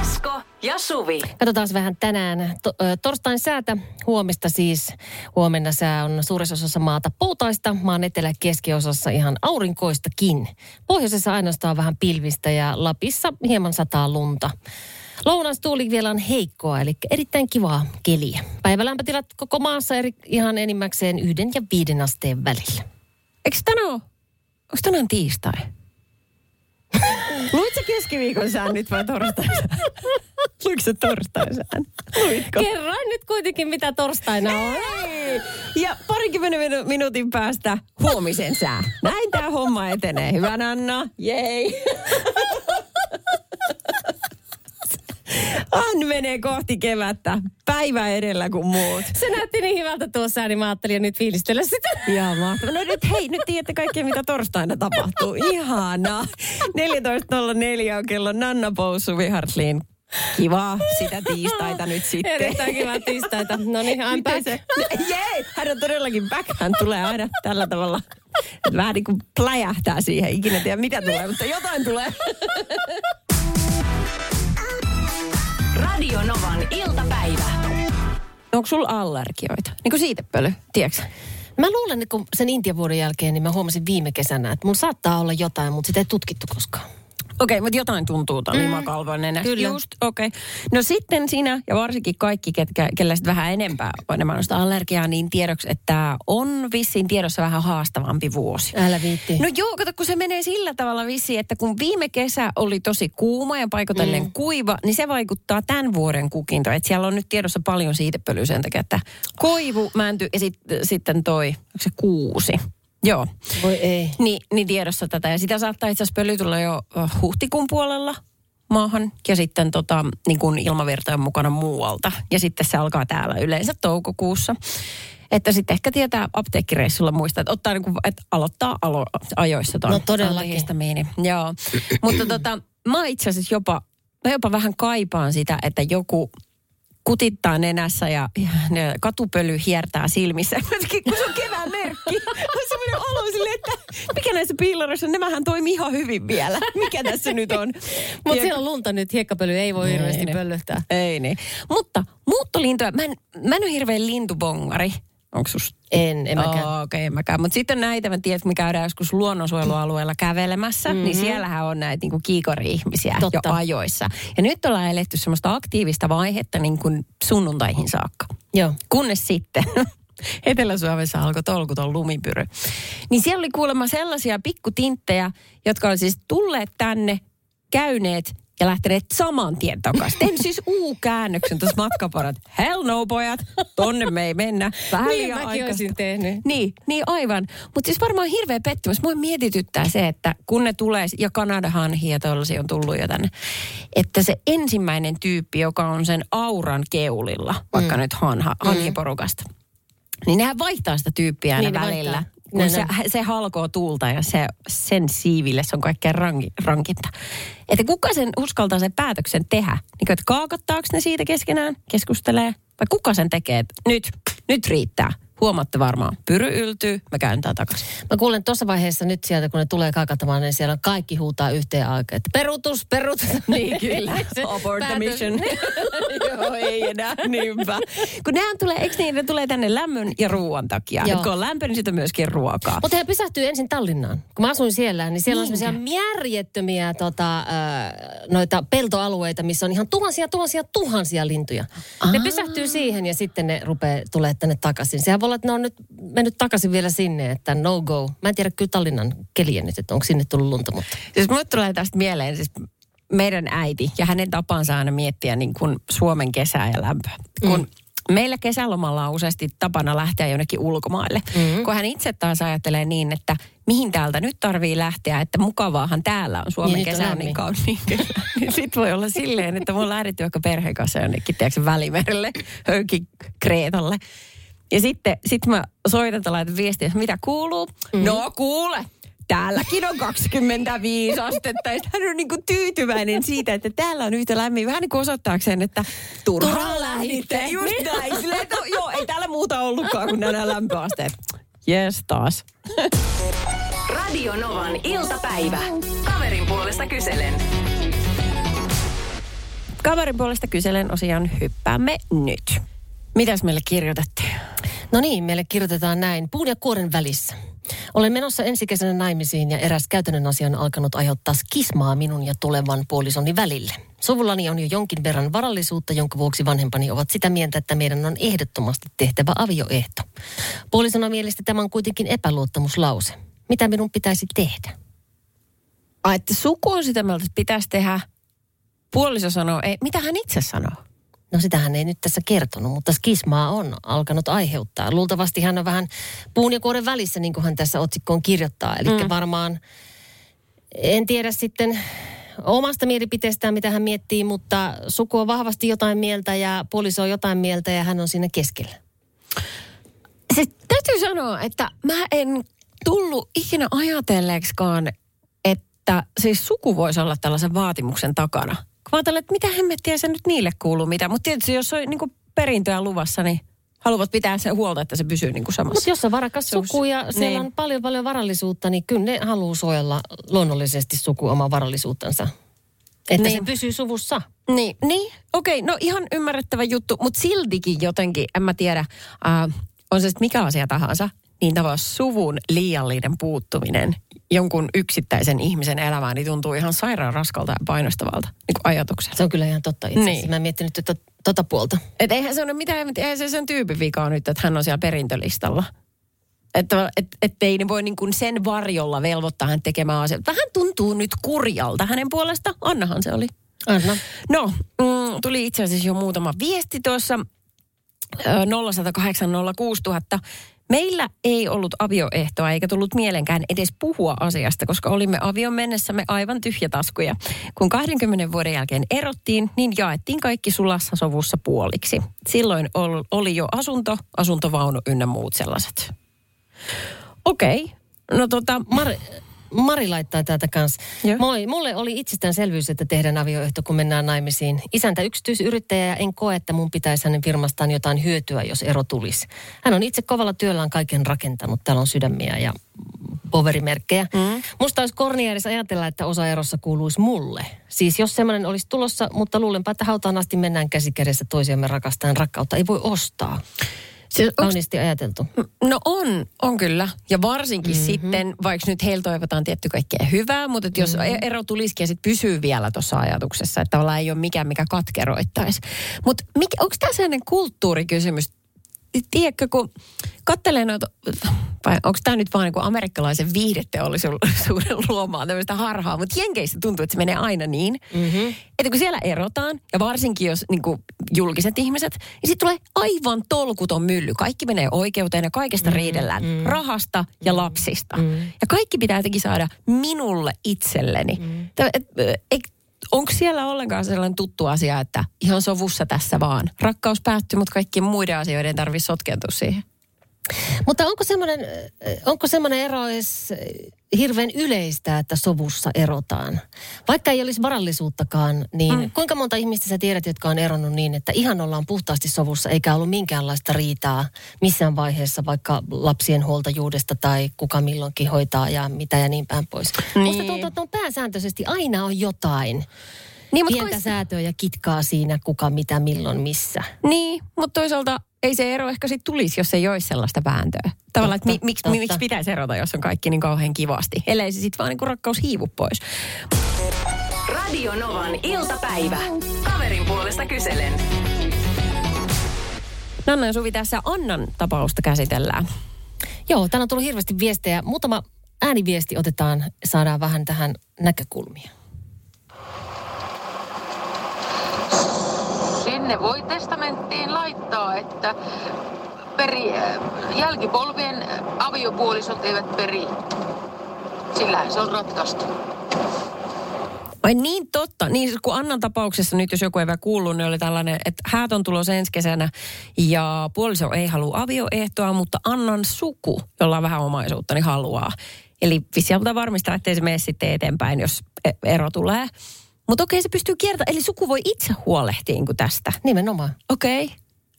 Esko ja Suvi. Katsotaan vähän tänään to, ö, torstain säätä. Huomista siis. Huomenna sää on suuressa osassa maata poutaista, maan etelä-keskiosassa ihan aurinkoistakin. Pohjoisessa ainoastaan vähän pilvistä ja Lapissa hieman sataa lunta. Lounastuuli vielä on heikkoa, eli erittäin kivaa keliä. Päivälämpötilat koko maassa eri, ihan enimmäkseen yhden ja viiden asteen välillä. Eikö tänään ole? Onko tänään tiistai? Luit sä keskiviikon sään nyt vai torstain? Luitko sä torstain? Luitko? Kerroin nyt kuitenkin, mitä torstaina on. Ei. Ja parikymmenen minu- minuutin päästä huomisen sää. Näin tämä homma etenee. Hyvä Anna. Jei. Hän menee kohti kevättä. Päivä edellä kuin muut. Se näytti niin hyvältä tuossa, niin mä ajattelin nyt fiilistellä sitä. Ihan mahtavaa. No nyt hei, nyt tiedätte kaikkea, mitä torstaina tapahtuu. Ihanaa. 14.04 on kello Nanna Poussu Vihartliin. Kiva sitä tiistaita nyt sitten. Erittäin kiva tiistaita. No niin, I'm back. se? Jee, hän on todellakin back. Hän tulee aina tällä tavalla. Vähän niin kuin pläjähtää siihen. Ikinä tiedä mitä tulee, mutta jotain tulee. Radio Novan iltapäivä. Onko sulla allergioita? Niin kuin siitepöly, tiedätkö? Mä luulen, että kun sen Intian vuoden jälkeen, niin mä huomasin viime kesänä, että mun saattaa olla jotain, mutta sitä ei tutkittu koskaan. Okei, okay, mutta jotain tuntuu tuon mm, limakalvon nenästä. kyllä. Just, okei. Okay. No sitten sinä ja varsinkin kaikki, ketkä, kellä sit vähän enempää on enemmän sitä allergiaa, niin tiedoksi, että on vissiin tiedossa vähän haastavampi vuosi. Älä viitti. No joo, kato, kun se menee sillä tavalla vissiin, että kun viime kesä oli tosi kuuma ja paikotellen mm. kuiva, niin se vaikuttaa tämän vuoden kukintoon. Että siellä on nyt tiedossa paljon siitepölyä sen takia, että koivu, mänty ja sit, sitten toi, onko se kuusi? Joo. Voi ei. Niin, niin tiedossa tätä. Ja sitä saattaa itse asiassa pöly tulla jo äh, huhtikuun puolella maahan. Ja sitten tota, niin kuin ilmavirta on mukana muualta. Ja sitten se alkaa täällä yleensä toukokuussa. Että sitten ehkä tietää apteekkireissulla muistaa, että, ottaa niin kuin, että aloittaa alo, ajoissa tuon No todellakin. Joo. Mutta tota, mä itse asiassa jopa, mä jopa vähän kaipaan sitä, että joku kutittaa nenässä ja, ja ne katupöly hiertää silmissä. Kun se on. On semmoinen olo silleen, että mikä näissä piilaroissa, nämähän toimii ihan hyvin vielä. Mikä tässä nyt on? Mutta siellä on lunta nyt, hiekkapöly ei voi hirveästi niin. pöllöhtää. Ei niin. Mutta muuttolintuja, mä en, mä en ole hirveän lintubongari. Onko sus? En, en mäkään. Oh, Okei, okay, mäkään. Mutta sitten näitä, mä tiedän, että me käydään joskus luonnonsuojelualueella kävelemässä, mm-hmm. niin siellähän on näitä niin kiikori-ihmisiä Totta. jo ajoissa. Ja nyt ollaan eletty semmoista aktiivista vaihetta niin kuin sunnuntaihin saakka. Joo. Kunnes sitten Etelä-Suomessa alkoi tolkuton lumipyry. Niin siellä oli kuulemma sellaisia pikkutinttejä, jotka oli siis tulleet tänne, käyneet ja lähteneet saman tien takaisin. Tein siis U-käännöksen tuossa matkaparat. Hell no, pojat, tonne me ei mennä. Vähän Niin mäkin aikaista. olisin tehnyt. Niin, niin aivan. Mutta siis varmaan hirveä pettymys. Mua mietityttää se, että kun ne tulee, ja Kanadahanhi ja on tullut jo tänne, että se ensimmäinen tyyppi, joka on sen auran keulilla, vaikka mm. nyt hanha, hanhiporukasta, niin nehän vaihtaa sitä tyyppiä aina Niin välillä. vaihtaa. Kun Ne- se, se halkoo tuulta ja se, sen siiville se on kaikkein ranki, rankinta. Että kuka sen uskaltaa sen päätöksen tehdä? Niin että kaakattaako ne siitä keskenään, keskustelee? Vai kuka sen tekee, että nyt, nyt riittää? Huomaatte varmaan, pyry yltyy, mä käyn tää takaisin. Mä kuulen tuossa vaiheessa nyt sieltä, kun ne tulee kakatamaan, niin siellä kaikki huutaa yhteen aikaan, että peruutus, peruutus. Niin kyllä, abort the mission. Joo, ei enää, niinpä. Kun nehän tulee, eikö niin, ne tulee tänne lämmön ja ruoan takia. Joo. Kun on lämpö, niin sitten on myöskin ruokaa. Mutta he pysähtyy ensin Tallinnaan. Kun mä asuin siellä, niin siellä on Niinkö? semmoisia järjettömiä tota, äh, noita peltoalueita, missä on ihan tuhansia, tuhansia, tuhansia lintuja. Ne pysähtyy siihen ja sitten ne rupeaa tulee tänne takaisin. Sehän voi olla, että ne on nyt mennyt takaisin vielä sinne, että no go. Mä en tiedä kyllä Tallinnan keliä nyt, että onko sinne tullut lunta, mutta... Siis mulle tulee tästä mieleen siis meidän äiti ja hänen tapansa aina miettiä niin kuin Suomen kesää ja lämpöä. Kun Meillä kesälomalla on useasti tapana lähteä jonnekin ulkomaille, mm-hmm. kun hän itse taas ajattelee niin, että mihin täältä nyt tarvii lähteä, että mukavaahan täällä on. Suomen Niin, niin, kesä on niin kauniin kesä. Niin sit voi olla silleen, että me on lähdetty vaikka perheen kanssa jonnekin, tiedätkö, välimerelle, höykin Kreetalle. Ja sitten sit mä soitan tai laitan viestiä, että mitä kuuluu? Mm. No kuule, täälläkin on 25 astetta. Ja hän on niin kuin tyytyväinen siitä, että täällä on yhtä lämmin. Vähän niin kuin osoittaakseen, että turhaan Turhaan lähditte. Just näin. Silleen, että joo, ei täällä muuta ollutkaan kuin nämä lämpöasteet. Yes taas. Radio Novan iltapäivä. Kaverin puolesta kyselen. Kaverin puolesta kyselen osiaan hyppäämme nyt. Mitäs meille kirjoitettiin? No niin, meille kirjoitetaan näin. Puun ja kuoren välissä. Olen menossa ensi kesänä naimisiin ja eräs käytännön asia on alkanut aiheuttaa skismaa minun ja tulevan puolisoni välille. Suvullani on jo jonkin verran varallisuutta, jonka vuoksi vanhempani ovat sitä mieltä, että meidän on ehdottomasti tehtävä avioehto. Puolisona mielestä tämä on kuitenkin epäluottamuslause. Mitä minun pitäisi tehdä? Ai, että suku on sitä mieltä, että pitäisi tehdä. Puoliso sanoo, ei, mitä hän itse sanoo? No sitähän ei nyt tässä kertonut, mutta skismaa on alkanut aiheuttaa. Luultavasti hän on vähän puun ja kuoren välissä, niin kuin hän tässä otsikkoon kirjoittaa. Eli mm. varmaan, en tiedä sitten omasta mielipiteestään, mitä hän miettii, mutta suku on vahvasti jotain mieltä ja puoliso on jotain mieltä ja hän on siinä keskellä. Siis täytyy sanoa, että mä en tullut ikinä ajatelleeksikaan, että siis suku voisi olla tällaisen vaatimuksen takana. Kun mä että mitä hemmettiä se nyt niille kuuluu mitä. Mutta tietysti jos on niin perintöä luvassa, niin haluavat pitää sen huolta, että se pysyy niin samassa. Mutta jos on varakas suku ja siellä Niin. on paljon paljon varallisuutta, niin kyllä ne haluaa suojella luonnollisesti suku omaa varallisuuttansa. Että Niin. se pysyy suvussa. Niin, niin. okei, no ihan ymmärrettävä juttu, mutta siltikin jotenkin, en mä tiedä, äh, on se sitten mikä asia tahansa, niin tavallaan suvun liiallinen puuttuminen jonkun yksittäisen ihmisen elämään, niin tuntuu ihan sairaan raskalta ja painostavalta niin kuin ajatukselta. Se on kyllä ihan totta itse asiassa. Niin. Mä en miettinyt tota, tota puolta. Et eihän se ole mitään, eihän se sen tyypin vika on nyt, että hän on siellä perintölistalla. Että et, et ei ne voi niin kuin sen varjolla velvoittaa hän tekemään asioita. Vähän tuntuu nyt kurjalta hänen puolesta. Annahan se oli. Anna. No, mm, tuli itse asiassa jo muutama viesti tuossa ö, 0108 06000. Meillä ei ollut avioehtoa eikä tullut mielenkään edes puhua asiasta, koska olimme avion mennessämme aivan tyhjätaskuja. Kun 20 vuoden jälkeen erottiin, niin jaettiin kaikki sulassa sovussa puoliksi. Silloin ol- oli jo asunto, asuntovaunu ynnä muut sellaiset. Okei, okay. no tota, Mari, Mari laittaa täältä kanssa. Joo. Moi, mulle oli itsestäänselvyys, että tehdään avioehto, kun mennään naimisiin. Isäntä yksityisyrittäjä ja en koe, että mun pitäisi hänen firmastaan jotain hyötyä, jos ero tulisi. Hän on itse kovalla työllään kaiken rakentanut. Täällä on sydämiä ja poverimerkkejä. Mm. Musta olisi kornia edes ajatella, että osa erossa kuuluisi mulle. Siis jos semmoinen olisi tulossa, mutta luulenpa, että hautaan asti mennään käsi kädessä toisiamme rakastaen. Rakkautta ei voi ostaa. Siis onks Kauniisti ajateltu. No on, on kyllä. Ja varsinkin mm-hmm. sitten, vaikka nyt heillä toivotaan tietty kaikkea hyvää, mutta jos mm-hmm. ero tulisikin ja sitten pysyy vielä tuossa ajatuksessa, että tavallaan ei ole mikään, mikä katkeroittaisi. Mutta onko tämä sellainen kulttuurikysymys? Tiedätkö, kun katselee noita, vai onko tämä nyt vaan niin amerikkalaisen viihdeteollisuuden luomaa tämmöistä harhaa, mutta Jenkeissä tuntuu, että se menee aina niin, mm-hmm. että kun siellä erotaan, ja varsinkin jos niin kuin julkiset ihmiset, niin sitten tulee aivan tolkuton mylly. Kaikki menee oikeuteen ja kaikesta mm, riidellään. Mm, rahasta ja lapsista. Mm. Ja kaikki pitää jotenkin saada minulle itselleni. Mm. Onko siellä ollenkaan sellainen tuttu asia, että ihan sovussa tässä vaan. Rakkaus päättyy, mutta kaikkien muiden asioiden tarvitsisi sotkeutua siihen. Mutta onko semmoinen, onko semmoinen ero edes hirveän yleistä, että sovussa erotaan? Vaikka ei olisi varallisuuttakaan, niin mm. kuinka monta ihmistä sä tiedät, jotka on eronnut niin, että ihan ollaan puhtaasti sovussa, eikä ollut minkäänlaista riitaa missään vaiheessa, vaikka lapsien huoltajuudesta tai kuka milloinkin hoitaa ja mitä ja niin päin pois. Niin. Musta tuntuu, että on pääsääntöisesti aina on jotain. Niin, mutta Pientä tois- säätöä ja kitkaa siinä, kuka, mitä, milloin, missä. Niin, mutta toisaalta ei se ero ehkä sitten tulisi, jos ei olisi sellaista vääntöä. Tavallaan, että mi, Totta, miksi, totta. miksi pitäisi erota, jos on kaikki niin kauhean kivasti. Ellei se sitten vaan niin kuin rakkaus hiivu pois. Radio Novan iltapäivä. Kaverin puolesta kyselen. Nanna ja Suvi tässä Annan tapausta käsitellään. Joo, täällä on tullut hirveästi viestejä. Muutama ääniviesti otetaan, saadaan vähän tähän näkökulmia. Sinne voi testamenttiin laittaa, että peri, jälkipolvien aviopuolisot eivät peri. Sillähän se on ratkaistu. Ai niin totta. Niin kun Annan tapauksessa nyt, jos joku ei vielä kuullut, niin oli tällainen, että häät on tulossa ensi kesänä ja puoliso ei halua avioehtoa, mutta Annan suku, jolla on vähän omaisuutta, niin haluaa. Eli sieltä varmistaa, ettei se mene sitten eteenpäin, jos e- ero tulee. Mutta okei, se pystyy kiertämään. Eli suku voi itse huolehtia niin kuin tästä. Nimenomaan. Okei. Okay.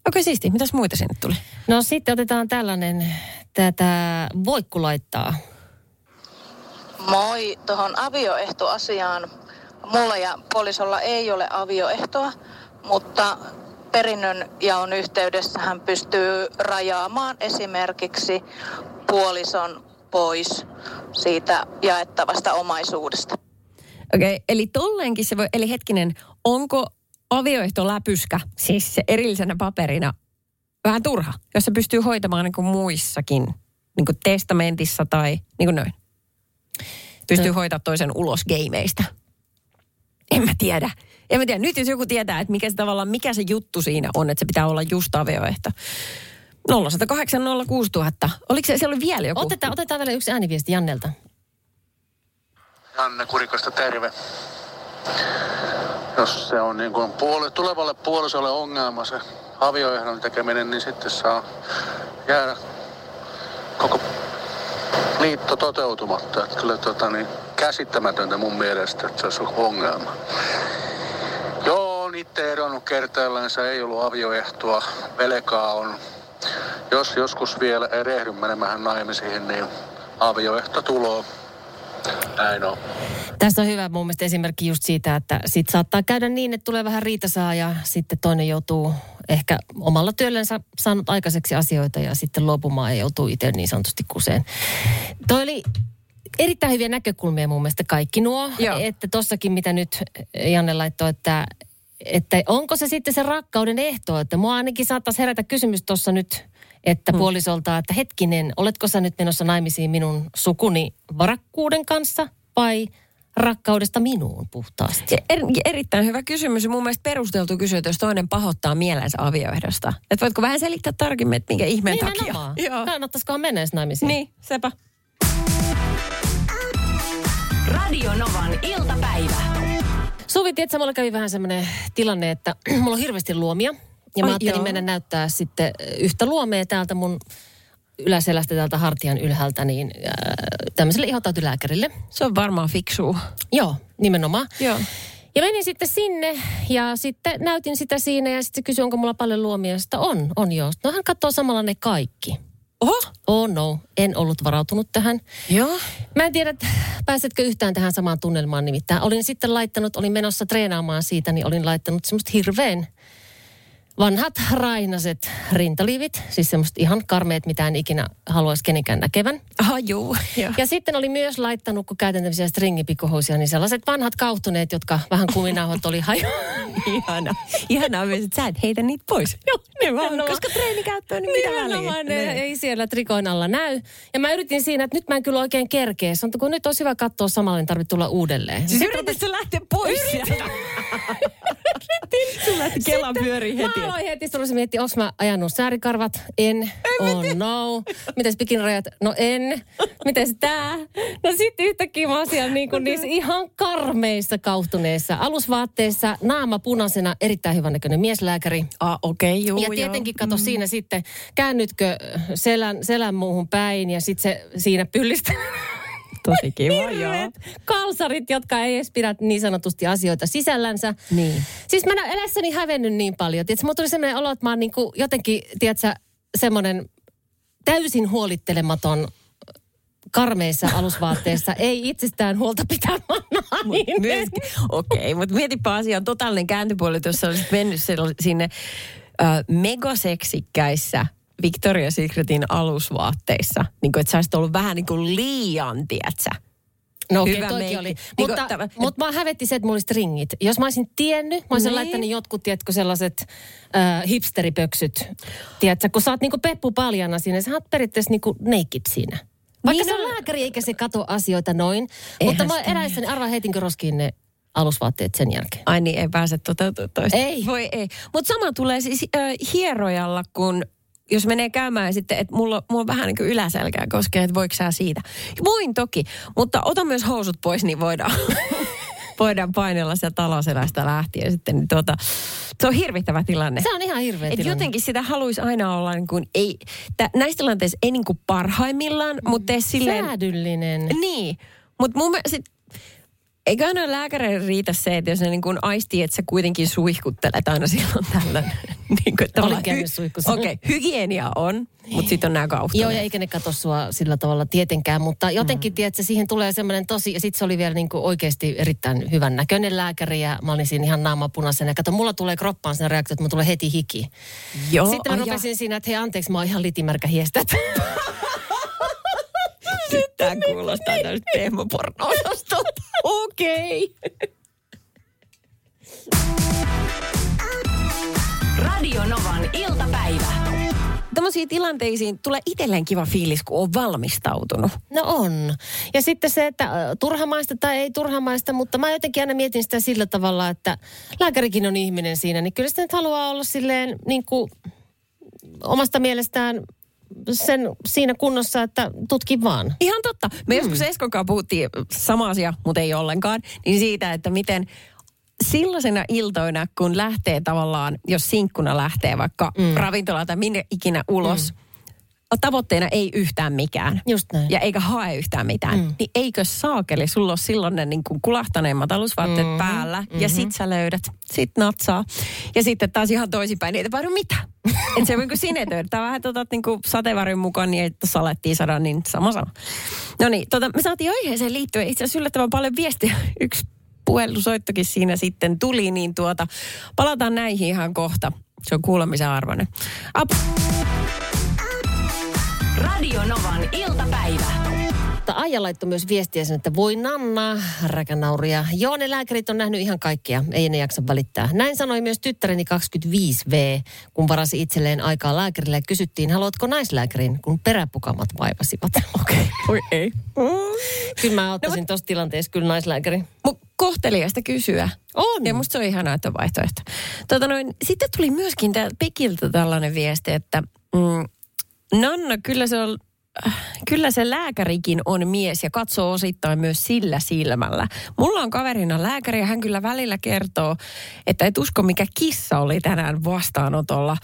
Okei, siisti. Mitäs muita sinne tuli? No sitten otetaan tällainen, tätä voikku laittaa. Moi, tuohon avioehtoasiaan. Mulla ja puolisolla ei ole avioehtoa, mutta perinnön jaon yhteydessä hän pystyy rajaamaan esimerkiksi puolison pois siitä jaettavasta omaisuudesta. Okei, okay, eli tolleenkin se voi, eli hetkinen, onko avioehto läpyskä, siis se erillisenä paperina, vähän turha, jos se pystyy hoitamaan niin kuin muissakin, niin kuin testamentissa tai niin kuin noin. Pystyy hoitamaan toisen ulos gameista. En mä tiedä. En mä tiedä. Nyt jos joku tietää, että mikä se tavallaan, mikä se juttu siinä on, että se pitää olla just avioehto. 0108 06000. Oliko se, se oli vielä joku? Otetaan, otetaan vielä yksi ääniviesti Jannelta. Janne Kurikosta terve. Jos se on niin kuin puoli, tulevalle puolisolle ongelma se avioehdon tekeminen, niin sitten saa jäädä koko liitto toteutumatta. Että kyllä tota, niin, käsittämätöntä mun mielestä, että se olisi ongelma. Joo, on itse eronnut kertaillansa, ei ollut avioehtoa, velkaa on. Jos joskus vielä erehdyn menemään naimisiin, niin avioehto tuloa. Näin on. Tässä on hyvä mun mielestä esimerkki just siitä, että sit saattaa käydä niin, että tulee vähän riitasaa ja sitten toinen joutuu ehkä omalla työllensä saanut aikaiseksi asioita ja sitten luopumaan ja joutuu itse niin sanotusti kuseen. Toi oli erittäin hyviä näkökulmia mun mielestä kaikki nuo. Joo. Että tossakin mitä nyt Janne laittoi, että, että onko se sitten se rakkauden ehto, että mua ainakin saattaisi herätä kysymys tuossa nyt, että hmm. puolisolta, että hetkinen, oletko sä nyt menossa naimisiin minun sukuni varakkuuden kanssa vai rakkaudesta minuun puhtaasti? Er, erittäin hyvä kysymys ja mun mielestä perusteltu kysyä, jos toinen pahoittaa mielensä avioehdosta. Että voitko vähän selittää tarkemmin, että minkä ihmeen Nimenomaan. takia? Joo. Kannattaisikohan mennä edes naimisiin? Niin, sepä. Radio Novan iltapäivä. Suvi, tiedätkö, mulla kävi vähän semmoinen tilanne, että mulla on hirveästi luomia. Ja mä Ai, ajattelin joo. mennä näyttää sitten yhtä luomea täältä mun yläselästä täältä hartian ylhäältä niin äh, tämmöiselle ihotautylääkärille. Se on varmaan fiksua. Joo, nimenomaan. Joo. Ja menin sitten sinne ja sitten näytin sitä siinä ja sitten se kysyi, onko mulla paljon luomia. Sitä on, on joo. No hän katsoo samalla ne kaikki. Oho. Oh no, en ollut varautunut tähän. Joo. Mä en tiedä, pääsetkö yhtään tähän samaan tunnelmaan nimittäin. Olin sitten laittanut, olin menossa treenaamaan siitä, niin olin laittanut semmoista hirveän vanhat rainaset rintalivit. Siis semmoista ihan karmeet, mitä en ikinä haluaisi kenenkään näkevän. Aha, juu. Joo. Ja sitten oli myös laittanut, kun käytän tämmöisiä stringipikkuhousia, niin sellaiset vanhat kauhtuneet, jotka vähän kuminauhat oli haju. Ihana. Ihanaa myös, että sä et heitä niitä pois. Joo, ne vaan, Nimenomaan. koska treenikäyttöön, niin mitä väliä? Ne Niin. ei siellä trikoin alla näy. Ja mä yritin siinä, että nyt mä en kyllä oikein kerkeä. Sanoin, kun nyt olisi hyvä katsoa samalla, niin tarvitse tulla uudelleen. Siis yritit sä lähteä pois sieltä? Sulla lähti Kela pyörii heti. Mä aloin heti, rupesin miettimään, onko mä ajanut säärikarvat? En. Oh no. Mites bikinirajat? No en. Mites tää? No sitten yhtäkkiä mä oon siellä niin kuin niissä ihan karmeissa kauhtuneissa alusvaatteissa, naama punaisena, erittäin hyvän näköinen mieslääkäri. Ah, okei, okay, juu, Ja tietenkin kato siinä sitten, käännytkö selän, selän muuhun päin ja sitten se siinä pyllistä. Tosi kiva, joo. Kalsarit, jotka ei edes pidä niin sanotusti asioita sisällänsä. Niin. Siis mä en elässäni hävennyt niin paljon. Tiedätkö, mulla tuli sellainen olo, että mä oon niin kuin jotenkin, tiedätkö, semmoinen täysin huolittelematon karmeissa alusvaatteissa, ei itsestään huolta pitämään nainen. Okei, okay, mutta mietipä asian totaalinen kääntöpuoli, jos olisit mennyt sinne äh, megaseksikkäissä Victoria's Secretin alusvaatteissa. Niin kuin, että sä olisit ollut vähän niin kuin liian, tiedätkö? No okei, okay, meikki. oli. Niin mutta, kuin tämä- mutta mä hävetti se, että mulla olisi ringit. Jos mä olisin tiennyt, mä olisin Niin. laittanut jotkut, tiedätkö, sellaiset äh, hipsteripöksyt. Tiedätkö, kun sä oot niinku peppu paljana siinä, sä oot periaatteessa niinku naked siinä. Vaikka Niin se on lääkäri eikä se kato asioita noin. Eihän mutta mä sitä eläessäni arvaa heitinkö roskiin ne alusvaatteet sen jälkeen. Ai niin, ei pääse toteutumaan toista. Ei. Voi ei. Mutta sama tulee siis äh, hierojalla, kun jos menee käymään sitten, että mulla, mulla on vähän niin kuin yläselkää koskee, että voiko sä siitä. Voin toki, mutta ota myös housut pois, niin voidaan, voidaan painella sieltä taloselästä lähtien sitten. Niin tuota, se on hirvittävä tilanne. Se on ihan hirveä Et tilanne. jotenkin sitä haluaisi aina olla niin kuin, ei, tä, näissä tilanteissa ei niin kuin parhaimmillaan, mutta tee silleen... Säädyllinen. Niin, mutta mun sit, eikö aina lääkäreille riitä se, että jos ne niin kuin aistii, että sä kuitenkin suihkuttelet aina silloin tällöin. niin kuin, että Olin tavallaan käynyt suihkussa. Okei, okay, hygienia on, mutta sitten on nämä kauhtoneet. Joo, ja eikä ne katso sua sillä tavalla tietenkään, mutta jotenkin, mm. tiedätkö, siihen tulee semmoinen tosi, ja sitten se oli vielä niin kuin oikeasti erittäin hyvän näköinen lääkäri, ja mä olin siinä ihan naamapunaisena, ja kato, mulla tulee kroppaan sen reaktio, että mulla tulee heti hiki. Joo, sitten mä rupesin siinä, että hei anteeksi, mä oon ihan litimärkä hiestä. Tämä kuulostaa täysin teemaporno-osastolta. Okei. Radio Novan iltapäivä. Tämmöisiin tilanteisiin tulee itselleen kiva fiilis, kun on valmistautunut. No on. Ja sitten se, että turhamaista tai ei turhamaista, mutta mä jotenkin aina mietin sitä sillä tavalla, että lääkärikin on ihminen siinä, niin kyllä sitä nyt haluaa olla silleen niin kuin omasta mielestään sen siinä kunnossa, että tutki vaan. Ihan totta. Me mm. joskus Eskon kanssa puhuttiin sama asia, mutta ei ollenkaan, niin siitä, että miten silloisena iltoina, kun lähtee tavallaan, jos sinkkuna lähtee vaikka mm. ravintolaan tai minne ikinä ulos, mm. Tavoitteena ei yhtään mikään. Just näin. Ja eikä hae yhtään mitään. Mm. Niin eikö saakeli, sulla on silloin ne niin kuin kulahtaneimmat alusvaatteet mm. päällä mm-hmm. ja sit sä löydät, sit natsaa. Ja sitten taas ihan toisinpäin, niin ei tapahdu mitään. että se on niin kuin sinetöidä. vähän tota, niin kuin sateenvarjon mukaan, niin että salettiin sadan, niin sama sama. No niin, tota, me saatiin aiheeseen liittyen itse asiassa yllättävän paljon viestiä. Yksi puhelusoittokin siinä sitten tuli, niin tuota, palataan näihin ihan kohta. Se on kuulemisen arvoinen. Ap- Radio Novan iltapäivä. Mutta Aija laittoi myös viestiä sen, että voi Nanna, räkänauria. Joo, ne lääkärit on nähnyt ihan kaikkea, ei ne jaksa välittää. Näin sanoi myös tyttäreni 25V, kun varasi itselleen aikaa lääkärille ja kysyttiin, haluatko naislääkärin, kun peräpukamat vaivasivat. Okei. Okay. Oi ei. Kyllä mä ottaisin no, tuossa tilanteessa kyllä naislääkäri. Mut kohteliasta kysyä. On. Ja musta se on ihanaa, että on vaihtoehto. Tota noin, sitten tuli myöskin täältä Pekiltä tällainen viesti, että mm, Nanna, kyllä se on Kyllä se lääkärikin on mies ja katsoo osittain myös sillä silmällä. Mulla on kaverina lääkäri ja hän kyllä välillä kertoo, että et usko mikä kissa oli tänään vastaanotolla.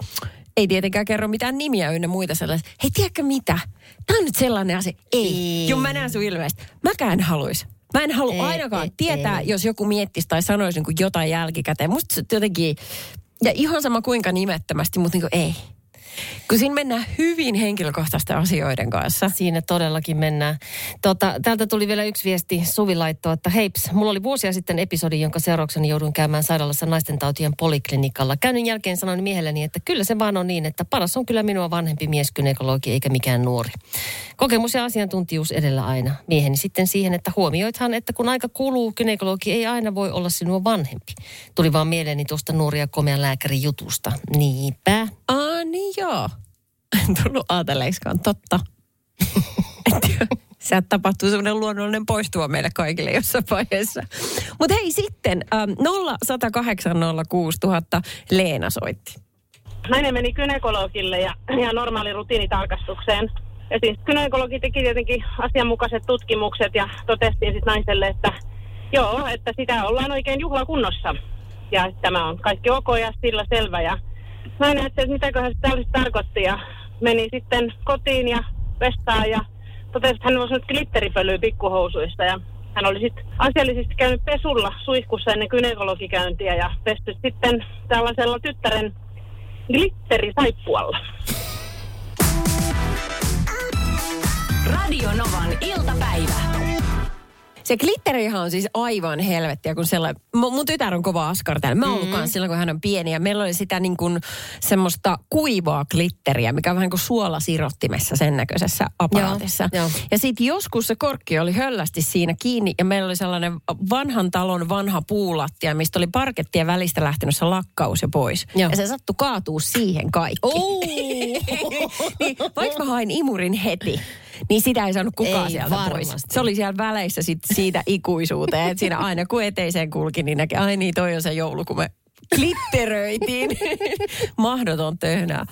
Ei tietenkään kerro mitään nimiä ynnä muita sellaisia. Hei, tiedätkö mitä? Tämä on nyt sellainen asia. Ei. Ei. Joo, mä näen sun ilmeisesti. Mäkään haluais. Mä en halua Ei, ainakaan ei, tietää, ei. jos joku miettisi tai sanoisi niin jotain jälkikäteen. Musta jotenkin, ja ihan sama kuinka nimettömästi, mutta niin kuin ei. Kun siinä mennään hyvin henkilökohtaisten asioiden kanssa. Siinä todellakin mennään. Tota, täältä tuli vielä yksi viesti Suvi laittoi, että heips, mulla oli vuosia sitten episodi, jonka seurauksena jouduin käymään sairaalassa naisten tautien poliklinikalla. Käynnin jälkeen sanoin miehelleni, että kyllä se vaan on niin, että paras on kyllä minua vanhempi mieskynekologi eikä mikään nuori. Kokemus ja asiantuntijuus edellä aina. Mieheni sitten siihen, että huomioithan, että kun aika kuluu, kynekologi ei aina voi olla sinua vanhempi. Tuli vaan mieleeni tuosta nuoria komean lääkärin jutusta. Niinpä. Aa, niin joo. En tullut ajatelleeksikaan, totta. Sieltä tapahtuu semmoinen luonnollinen poistuva meille kaikille jossain vaiheessa. Mutta hei sitten, ähm, 0108 000 Leena soitti. Nainen meni kynekologille ja ihan normaali rutiinitarkastukseen. Ja siis kynekologi teki tietenkin asianmukaiset tutkimukset ja totestiin sitten naiselle, että joo, että sitä ollaan oikein juhlakunnossa. Ja tämä on kaikki ok ja sillä selvä. Ja nainen että mitäköhän se tällaista tarkoitti ja meni sitten kotiin ja vestaan ja totesi, että hän olisi nyt glitteripölyä pikkuhousuista ja hän oli sitten asiallisesti käynyt pesulla suihkussa ennen kynekologikäyntiä ja pesty sitten tällaisella tyttären glitterisaippualla. Radio Novan iltapäivä. Se glitterihan on siis aivan helvettiä, kun sellainen, mun, mun tytär on kova askartella. Mä oon ollut mm. silloin, kun hän on pieni ja meillä oli sitä niin kuin semmoista kuivaa glitteriä, mikä on vähän kuin suolasirottimessa sen näköisessä aparaatissa. Joo, joo. Ja sitten joskus se korkki oli höllästi siinä kiinni ja meillä oli sellainen vanhan talon vanha puulattia, mistä oli parkettien välistä lähtenyt se lakkaus jo pois. Joo. Ja se sattui kaatuu siihen kaikki. Niin, vaikka mä hain imurin heti, niin sitä ei saanut kukaan Ei sieltä pois. varmasti. Se oli siellä väleissä sit siitä ikuisuuteen. Et siinä aina kun eteiseen kulki, niin näki, ai niin, toi on se joulu, kun me glitteröitiin. Mahdoton töhnää.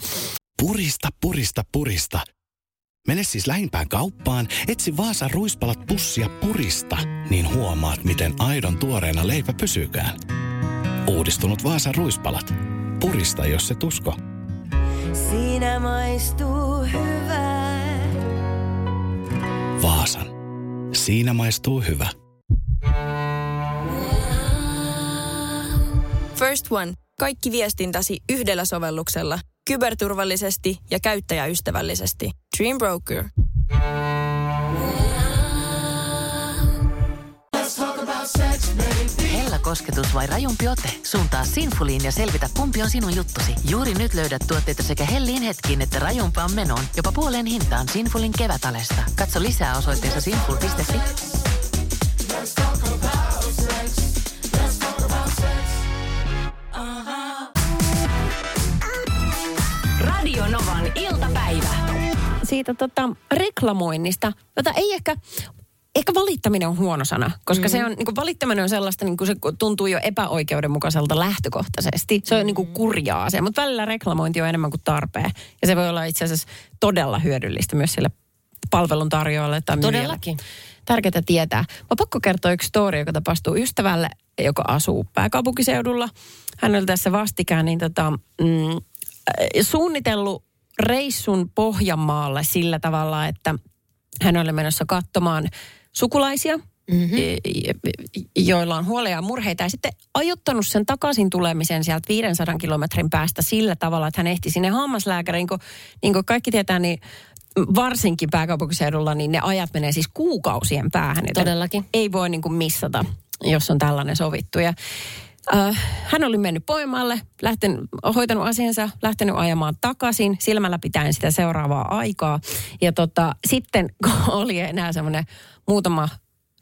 Purista, purista, purista. Mene siis lähimpään kauppaan, etsi Vaasan ruispalat pussia purista, niin huomaat, miten aidon tuoreena leipä pysykään. Uudistunut Vaasan ruispalat. Purista, jos se tusko. Siinä maistuu hyvää. Vaasan. Siinä maistuu hyvä. First One. Kaikki viestintäsi yhdellä sovelluksella. Kyberturvallisesti ja käyttäjäystävällisesti. Dream Broker. Hella kosketus vai rajumpi ote? Suuntaa Sinfuliin ja selvitä kumpi on sinun juttusi. Juuri nyt löydät tuotteita sekä hellin hetkiin että rajumpaan menoon. Jopa puoleen hintaan Sinfulin kevätalesta. Katso lisää osoitteessa sinful.fi. Radio Novan iltapäivä. Siitä tota, reklamoinnista, jota ei ehkä... Ehkä valittaminen on huono sana, koska mm. se on, niin kuin, valittaminen on sellaista, niin kuin se tuntuu jo epäoikeudenmukaiselta lähtökohtaisesti. Se on niin kuin kurjaa se, mutta välillä reklamointi on enemmän kuin tarpeen. Ja se voi olla itse asiassa todella hyödyllistä myös sille palveluntarjoajalle tai. Todellakin. Tärkeää tietää. Mä pakko kertoa yksi story, joka tapahtui ystävälle, joka asuu pääkaupunkiseudulla. Hän oli tässä vastikään niin tota, mm, suunnitellut reissun Pohjanmaalle sillä tavalla, että hän oli menossa katsomaan sukulaisia, mm-hmm. joilla on huoleja ja murheita. Ja sitten ajottanut sen takaisin tulemisen sieltä 500 kilometrin päästä sillä tavalla, että hän ehti sinne hammaslääkäriin. Kun, niin kuin kaikki tietää, niin varsinkin pääkaupunkiseudulla, niin ne ajat menee siis kuukausien päähän. Todellakin. Ei voi niin kuin missata, jos on tällainen sovittu. Ja, hän oli mennyt Poimaalle, lähtenyt, hoitanut asiansa, lähtenyt ajamaan takaisin, silmällä pitäen sitä seuraavaa aikaa. Ja tota, sitten kun oli enää semmoinen muutama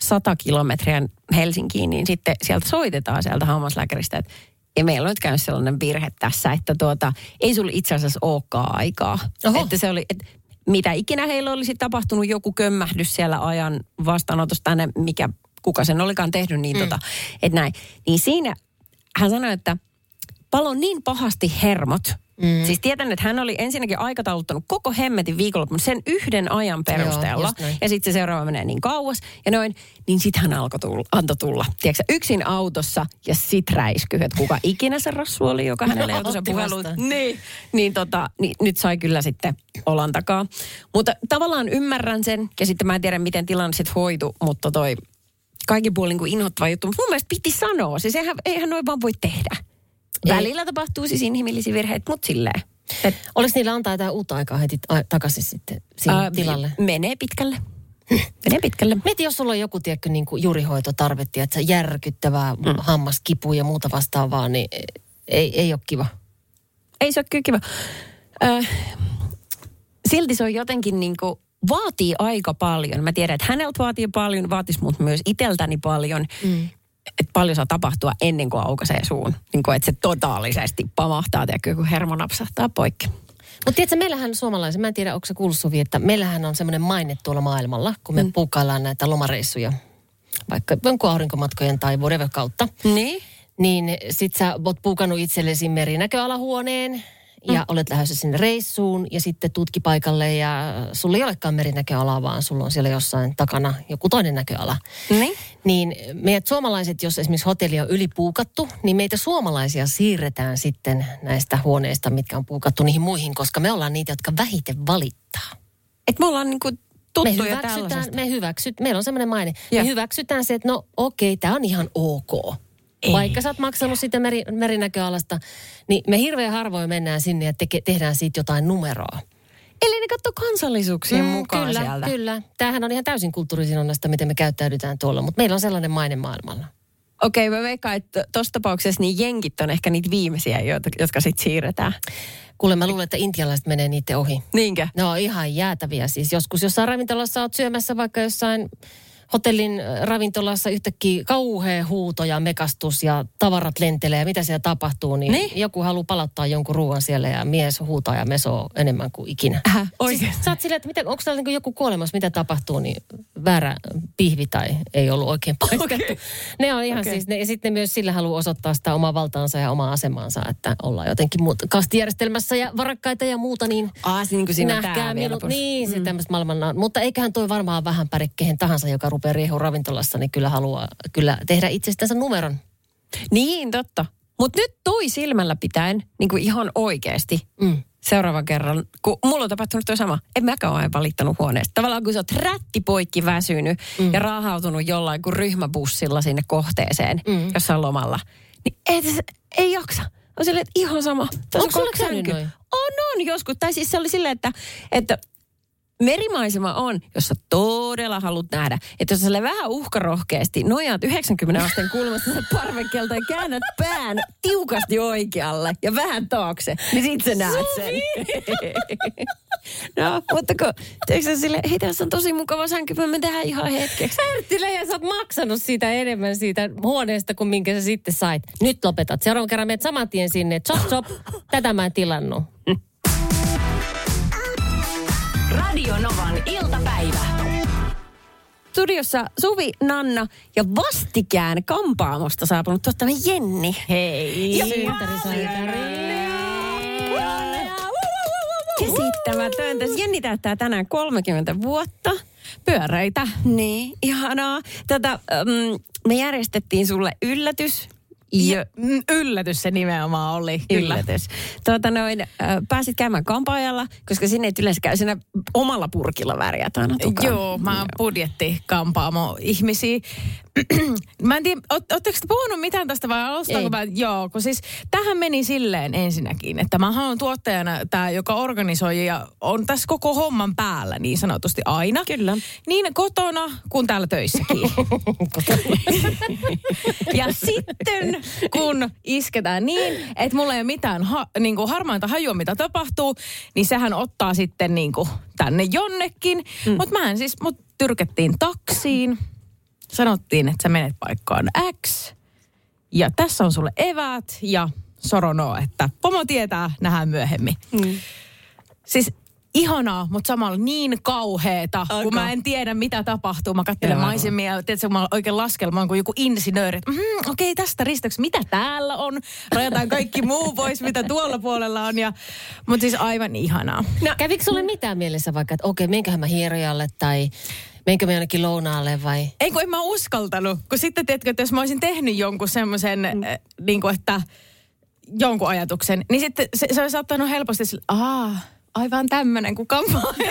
sata kilometriä Helsinkiin, niin sitten sieltä soitetaan sieltä hammaslääkäristä, että ja meillä on nyt käynyt sellainen virhe tässä, että tuota, ei sulla itse asiassa olekaan aikaa. Oho. Että se oli, että mitä ikinä heillä olisi tapahtunut, joku kömmähdys siellä ajan vastaanotosta tänne, mikä kuka sen olikaan tehnyt, niin mm. tota, että näin. Niin siinä hän sanoi, että palo niin pahasti hermot. Mm. Siis tiedän, että hän oli ensinnäkin aikatauluttanut koko hemmetin viikonlopun sen yhden ajan perusteella. näin. ja sitten se seuraava menee niin kauas. Ja noin, niin sitten hän alkoi tulla, antoi tulla. Tiedätkö, yksin autossa ja sit räisky, että kuka ikinä se rassu oli, joka hänelle joutui sen. Niin, niin, tota, niin nyt sai kyllä sitten olan takaa. Mutta tavallaan ymmärrän sen, ja sitten mä en tiedä, miten tilanne sitten hoitu, mutta toi kaikin puolin kuin inhottava juttu. Mutta mun mielestä piti sanoa, siis eihän, eihän noin vaan voi tehdä. Ei. Välillä tapahtuu siis inhimillisiä virheitä, mutta silleen. Et, Oliko niillä antaa jotain uutta aikaa heti a- takaisin sitten sinne ää, tilalle? Menee pitkälle. menee pitkälle. Mieti, jos sulla on joku, tiedätkö, niin kuin juurihoitotarvetti, että järkyttävää mm. hammaskipu ja muuta vastaavaa, niin ei, ei ole kiva. Ei se ole kyllä kiva. Ö, silti se on jotenkin niin kuin, vaatii aika paljon. Mä tiedän, että häneltä vaatii paljon, vaatisi mut myös iteltäni paljon. Mm. Että paljon saa tapahtua ennen kuin aukaisee suun. Niin kuin, että se totaalisesti pamahtaa, tiedätkö, kun hermo napsahtaa poikki. Mutta tiedätkö, meillähän suomalaisen, mä en tiedä, onko se kuullut Suvi, että meillähän on semmoinen maine tuolla maailmalla, kun me mm. puukkaillaan näitä lomareissuja, vaikka jonkun aurinkomatkojen tai whatever kautta. Niin? Niin sit sä oot puukannut itsellesi merinäköalahuoneen ja mm. olet lähdössä sinne reissuun ja sitten tutkipaikalle ja sulla ei olekaan merinäköalaa, vaan sulla on siellä jossain takana joku toinen näköala. Niin? Niin meidät suomalaiset, jos esimerkiksi hotelli on ylipuukattu, niin meitä suomalaisia siirretään sitten näistä huoneista, mitkä on puukattu niihin muihin, koska me ollaan niitä, jotka vähiten valittaa. Et me ollaan niinku Me hyväksytään, me hyväksyt, meillä on semmoinen maine. Joo. Me hyväksytään se, että no okei, tämä on ihan ok. Ei. Vaikka sä oot maksanut sitä meri, merinäköalasta, niin me hirveän harvoin mennään sinne ja teke, tehdään siitä jotain numeroa. Eli ne katsoo kansallisuuksien mukaan kyllä, sieltä. kyllä. Tämähän on ihan täysin kulttuurisidonnasta, miten me käyttäydytään tuolla, mutta meillä on sellainen maine maailmalla. Okei, mä veikkaan, että tuossa tapauksessa niin jenkit on ehkä niitä viimeisiä, joita, jotka sitten siirretään. Kuule, mä luulen, että intialaiset menee niiden ohi. Niinkö? Ne on ihan jäätäviä siis. Joskus jossain ravintolassa oot syömässä vaikka jossain hotellin ravintolassa yhtäkkiä kauhea huuto ja mekastus ja tavarat lentelee ja mitä siellä tapahtuu, niin, Niin. joku haluaa palauttaa jonkun ruoan siellä ja mies huutaa ja mesoo enemmän kuin ikinä. Äh, oikein. Siis, sä oot että mitä, onko täällä niin joku kuolemassa, mitä tapahtuu, niin väärä pihvi tai ei ollut oikein paistettu. Okay. Ne on ihan okay. Siis, ne, ja sitten myös sillä haluaa osoittaa sitä omaa valtaansa ja omaa asemaansa, että ollaan jotenkin muut, kastijärjestelmässä ja varakkaita ja muuta, niin Aa, niin kuin siinä nähkää minut. Niin, se tämmöistä maailman... Mutta eiköhän toi varmaan vähän kehen tahansa, joka rupeaa riehu ravintolassa, niin kyllä haluaa kyllä tehdä itsestänsä numeron. Niin, totta. Mutta nyt toi silmällä pitäen, niin kuin ihan oikeasti, Mm. seuraavan kerran, kun mulla on tapahtunut tuo sama. En mäkään ole valittanut huoneesta. Tavallaan kun sä oot rättipoikki väsynyt mm. ja raahautunut jollain kuin ryhmäbussilla sinne kohteeseen, mm. jossain lomalla, niin ei, se, ei jaksa. On silleen, että ihan sama. Tässä Onko on sulla käynyt? On, on joskus. Tai siis se oli silleen, että, että merimaisema on, jos sä todella haluat nähdä, että jos sä vähän uhkarohkeasti nojaat 90 asteen kulmasta parvekkeelta ja käännät pään tiukasti oikealle ja vähän taakse, niin sit sä näet sen. no, mutta kun, teekö sä sille, hei tässä on tosi mukava sänky, me tehdään ihan hetkeksi. Perttile, ja sä oot maksanut siitä enemmän siitä huoneesta kuin minkä sä sitten sait. Nyt lopetat. Seuraavan kerran menet saman tien sinne. Chop, chop. Tätä mä en tilannut. Radio Novan iltapäivä. Studiossa Suvi, Nanna ja vastikään kampaamosta saapunut tuottainen Jenni. Hei. Ja. Käsittämätöntä. Jenni täyttää tänään 30 vuotta. Pyöreitä. Niin, ihanaa. Tätä, um, me järjestettiin sulle yllätys. Ja, mm, yllätys se nimenomaan oli. Kyllä. Yllätys. Tuota noin, äh, pääsit käymään kampaajalla, koska sinne ei yleensä käy siinä omalla purkilla värjät aina tukaan. Joo, mä oon budjettikampaamo ihmisiä. mä en tiedä, oot- ootteko te puhunut mitään tästä vai alustaanko Ei. mä? Joo, kun siis tähän meni silleen ensinnäkin, että mä oon tuottajana tämä, joka organisoi ja on tässä koko homman päällä niin sanotusti aina. Kyllä. Niin kotona kuin täällä töissäkin. ja sitten kun isketään niin, että mulla ei ole mitään ha, niin kuin harmainta hajua, mitä tapahtuu, niin sehän ottaa sitten niin kuin tänne jonnekin. Mm. Mutta mä en siis, mut tyrkettiin taksiin. Sanottiin, että sä menet paikkaan X. Ja tässä on sulle eväät ja soronoo, että pomo tietää, nähdään myöhemmin. Mm. Siis ihanaa, mutta samalla niin kauheeta, Aika. kun mä en tiedä, mitä tapahtuu. Mä katselen Joo. maisemia ja tiedätkö, kun mä oikein laskelmaan kuin joku insinööri. Mm, okei, okay, tästä risteyks, mitä täällä on? Rajataan kaikki muu pois, mitä tuolla puolella on. Ja, mutta siis aivan ihanaa. No, Kävikö sulle mitään mielessä vaikka, että okei, menköhän mä hierojalle tai menkö mä jonnekin lounaalle vai... Ei kun en mä uskaltanut, kun sitten tiedätkö, että jos mä olisin tehnyt jonkun semmoisen, mm. äh, niin kuin, että jonkun ajatuksen, niin sitten se, se olisi saattanut helposti sille, aa, aivan tämmöinen kuin kampaa.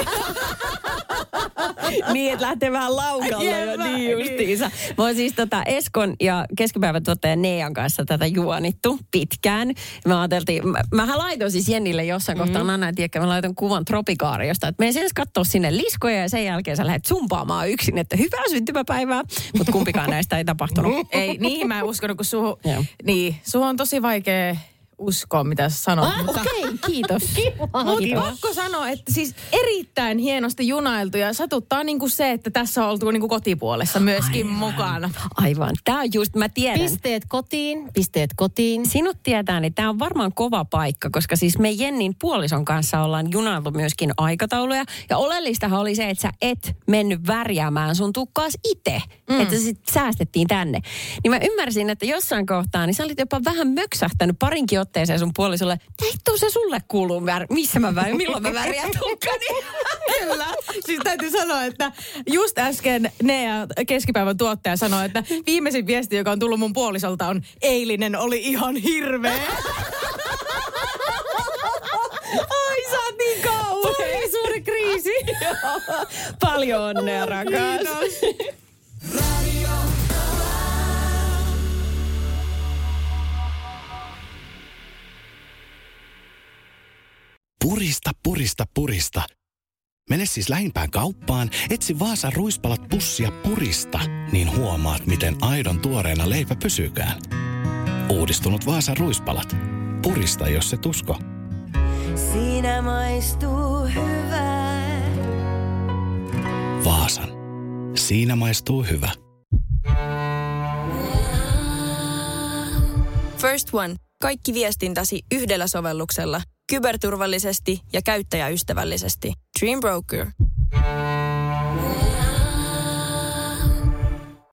niin, että lähtee vähän laukalle jo, niin niin. justiinsa. Mä oon siis tota Eskon ja keskipäivän tuottajan Nean kanssa tätä juonittu pitkään. Me ajateltiin, mä, mähän laitoin siis Jennille jossain mm-hmm. kohtaa, Nanna, en tiedä, mä laitoin kuvan tropikaariosta, että me ensin katsoa sinne liskoja ja sen jälkeen sä lähdet sumpaamaan yksin, että hyvää syntymäpäivää, mutta kumpikaan näistä ei tapahtunut. Ei, niihin mä en uskonut, kun suhu, niin, suhu on tosi vaikea uskoa, mitä sä sanot. Ah, mutta Okei, okay, kiitos. Mutta pakko sanoa, että siis erittäin hienosti junailtu ja satuttaa niinku se, että tässä on oltu niinku kotipuolessa myöskin Aivan. mukana. Aivan. Tämä on just, mä tiedän. Pisteet kotiin, pisteet kotiin. Sinut tietää, niin tämä on varmaan kova paikka, koska siis me Jennin puolison kanssa ollaan junailtu myöskin aikatauluja. Ja oleellistahan oli se, että sä et mennyt värjäämään sun tukkaas itse. Mm. Että se sit säästettiin tänne. Niin mä ymmärsin, että jossain kohtaa, niin sä olit jopa vähän möksähtänyt parinkin otteeseen sun puolisolle. Ei se sulle kuuluu, vär- missä mä värjään, milloin mä värjään tukkani. Kyllä. Siis täytyy sanoa, että just äsken Nea, keskipäivän tuottaja, sanoi, että viimeisin viesti, joka on tullut mun puolisolta on, eilinen oli ihan hirveä. Ai sä oot niin kauhea. Oli suuri kriisi. Paljon onnea, rakas. Purista, purista, purista. Mene siis lähimpään kauppaan, etsi Vaasan ruispalat pussia purista, niin huomaat, miten aidon tuoreena leipä pysykään. Uudistunut Vaasan ruispalat. Purista, jos se tusko. Siinä maistuu hyvää. Vaasan. siinä maistuu hyvä. First One. Kaikki viestintäsi yhdellä sovelluksella. Kyberturvallisesti ja käyttäjäystävällisesti. Dream Broker.